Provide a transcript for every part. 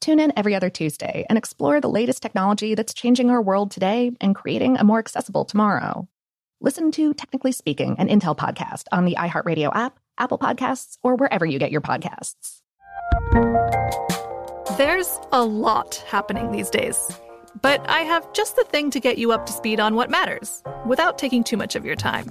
Tune in every other Tuesday and explore the latest technology that's changing our world today and creating a more accessible tomorrow. Listen to Technically Speaking, an Intel podcast on the iHeartRadio app Apple Podcasts, or wherever you get your podcasts. There's a lot happening these days, but I have just the thing to get you up to speed on what matters without taking too much of your time.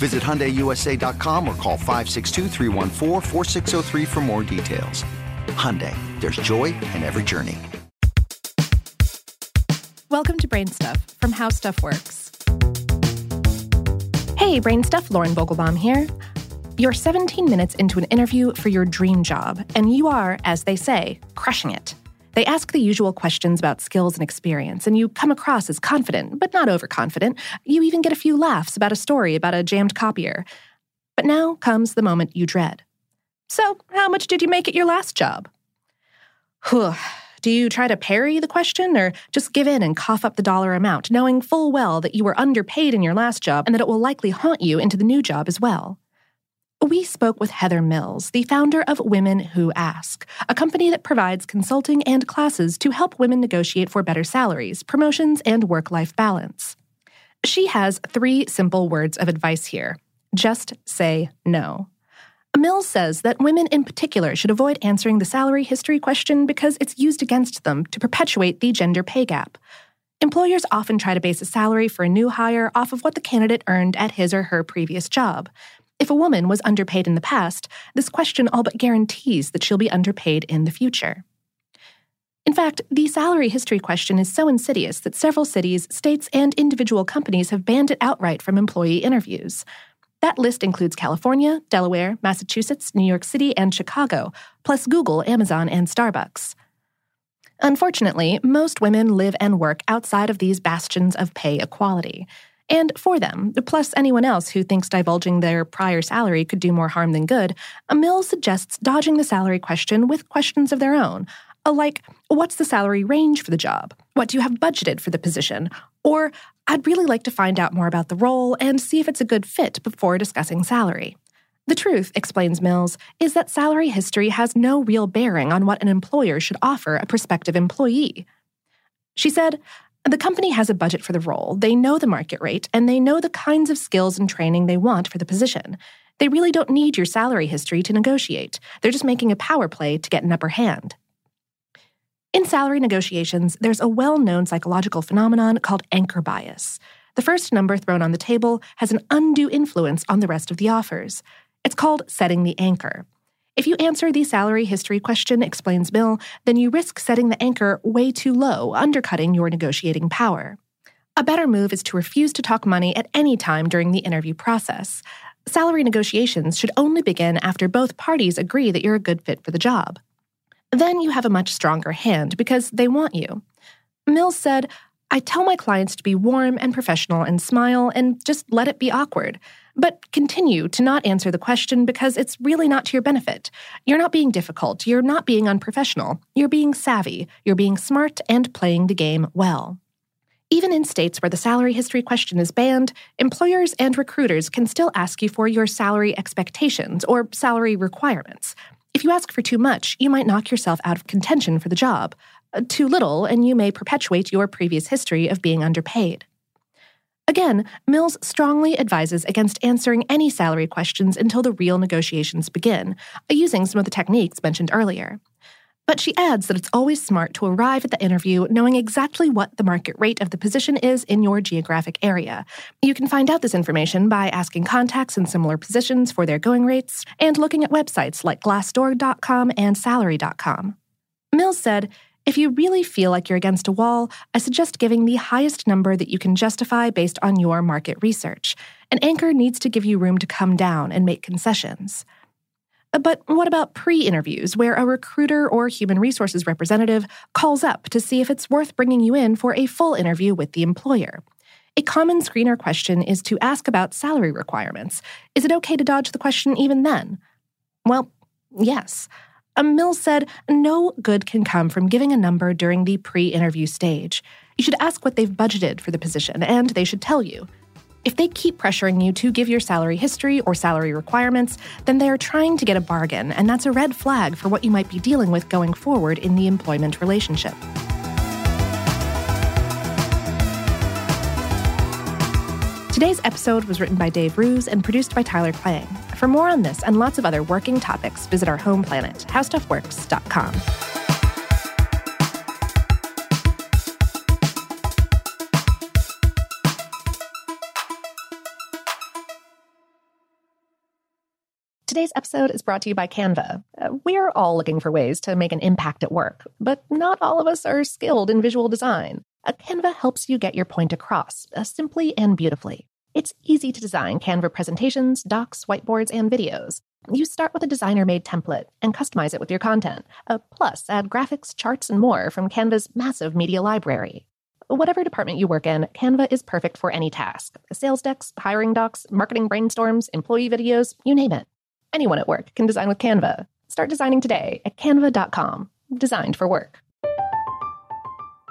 Visit HyundaiUSA.com or call 562 for more details. Hyundai, there's joy in every journey. Welcome to Brain Stuff from How Stuff Works. Hey, Brain Stuff, Lauren Vogelbaum here. You're 17 minutes into an interview for your dream job, and you are, as they say, crushing it. They ask the usual questions about skills and experience, and you come across as confident, but not overconfident. You even get a few laughs about a story about a jammed copier. But now comes the moment you dread. So, how much did you make at your last job? Do you try to parry the question or just give in and cough up the dollar amount, knowing full well that you were underpaid in your last job and that it will likely haunt you into the new job as well? We spoke with Heather Mills, the founder of Women Who Ask, a company that provides consulting and classes to help women negotiate for better salaries, promotions, and work life balance. She has three simple words of advice here just say no. Mills says that women in particular should avoid answering the salary history question because it's used against them to perpetuate the gender pay gap. Employers often try to base a salary for a new hire off of what the candidate earned at his or her previous job, if a woman was underpaid in the past, this question all but guarantees that she'll be underpaid in the future. In fact, the salary history question is so insidious that several cities, states, and individual companies have banned it outright from employee interviews. That list includes California, Delaware, Massachusetts, New York City, and Chicago, plus Google, Amazon, and Starbucks. Unfortunately, most women live and work outside of these bastions of pay equality. And for them, plus anyone else who thinks divulging their prior salary could do more harm than good, Mill suggests dodging the salary question with questions of their own, uh, like what's the salary range for the job? What do you have budgeted for the position? Or I'd really like to find out more about the role and see if it's a good fit before discussing salary. The truth, explains Mills, is that salary history has no real bearing on what an employer should offer a prospective employee. She said, the company has a budget for the role, they know the market rate, and they know the kinds of skills and training they want for the position. They really don't need your salary history to negotiate. They're just making a power play to get an upper hand. In salary negotiations, there's a well known psychological phenomenon called anchor bias. The first number thrown on the table has an undue influence on the rest of the offers. It's called setting the anchor. If you answer the salary history question, explains Mill, then you risk setting the anchor way too low, undercutting your negotiating power. A better move is to refuse to talk money at any time during the interview process. Salary negotiations should only begin after both parties agree that you're a good fit for the job. Then you have a much stronger hand because they want you. Mills said, I tell my clients to be warm and professional and smile and just let it be awkward. But continue to not answer the question because it's really not to your benefit. You're not being difficult. You're not being unprofessional. You're being savvy. You're being smart and playing the game well. Even in states where the salary history question is banned, employers and recruiters can still ask you for your salary expectations or salary requirements. If you ask for too much, you might knock yourself out of contention for the job. Uh, too little, and you may perpetuate your previous history of being underpaid. Again, Mills strongly advises against answering any salary questions until the real negotiations begin, uh, using some of the techniques mentioned earlier. But she adds that it's always smart to arrive at the interview knowing exactly what the market rate of the position is in your geographic area. You can find out this information by asking contacts in similar positions for their going rates and looking at websites like Glassdoor.com and Salary.com. Mills said, if you really feel like you're against a wall, I suggest giving the highest number that you can justify based on your market research. An anchor needs to give you room to come down and make concessions. Uh, but what about pre interviews, where a recruiter or human resources representative calls up to see if it's worth bringing you in for a full interview with the employer? A common screener question is to ask about salary requirements. Is it okay to dodge the question even then? Well, yes. A Mill said no good can come from giving a number during the pre interview stage. You should ask what they've budgeted for the position, and they should tell you. If they keep pressuring you to give your salary history or salary requirements, then they are trying to get a bargain, and that's a red flag for what you might be dealing with going forward in the employment relationship. Today's episode was written by Dave Roos and produced by Tyler Klang. For more on this and lots of other working topics, visit our home planet, howstuffworks.com. Today's episode is brought to you by Canva. Uh, we're all looking for ways to make an impact at work, but not all of us are skilled in visual design. Uh, Canva helps you get your point across uh, simply and beautifully. It's easy to design Canva presentations, docs, whiteboards, and videos. You start with a designer made template and customize it with your content. Uh, plus, add graphics, charts, and more from Canva's massive media library. Whatever department you work in, Canva is perfect for any task sales decks, hiring docs, marketing brainstorms, employee videos, you name it. Anyone at work can design with Canva. Start designing today at canva.com. Designed for work.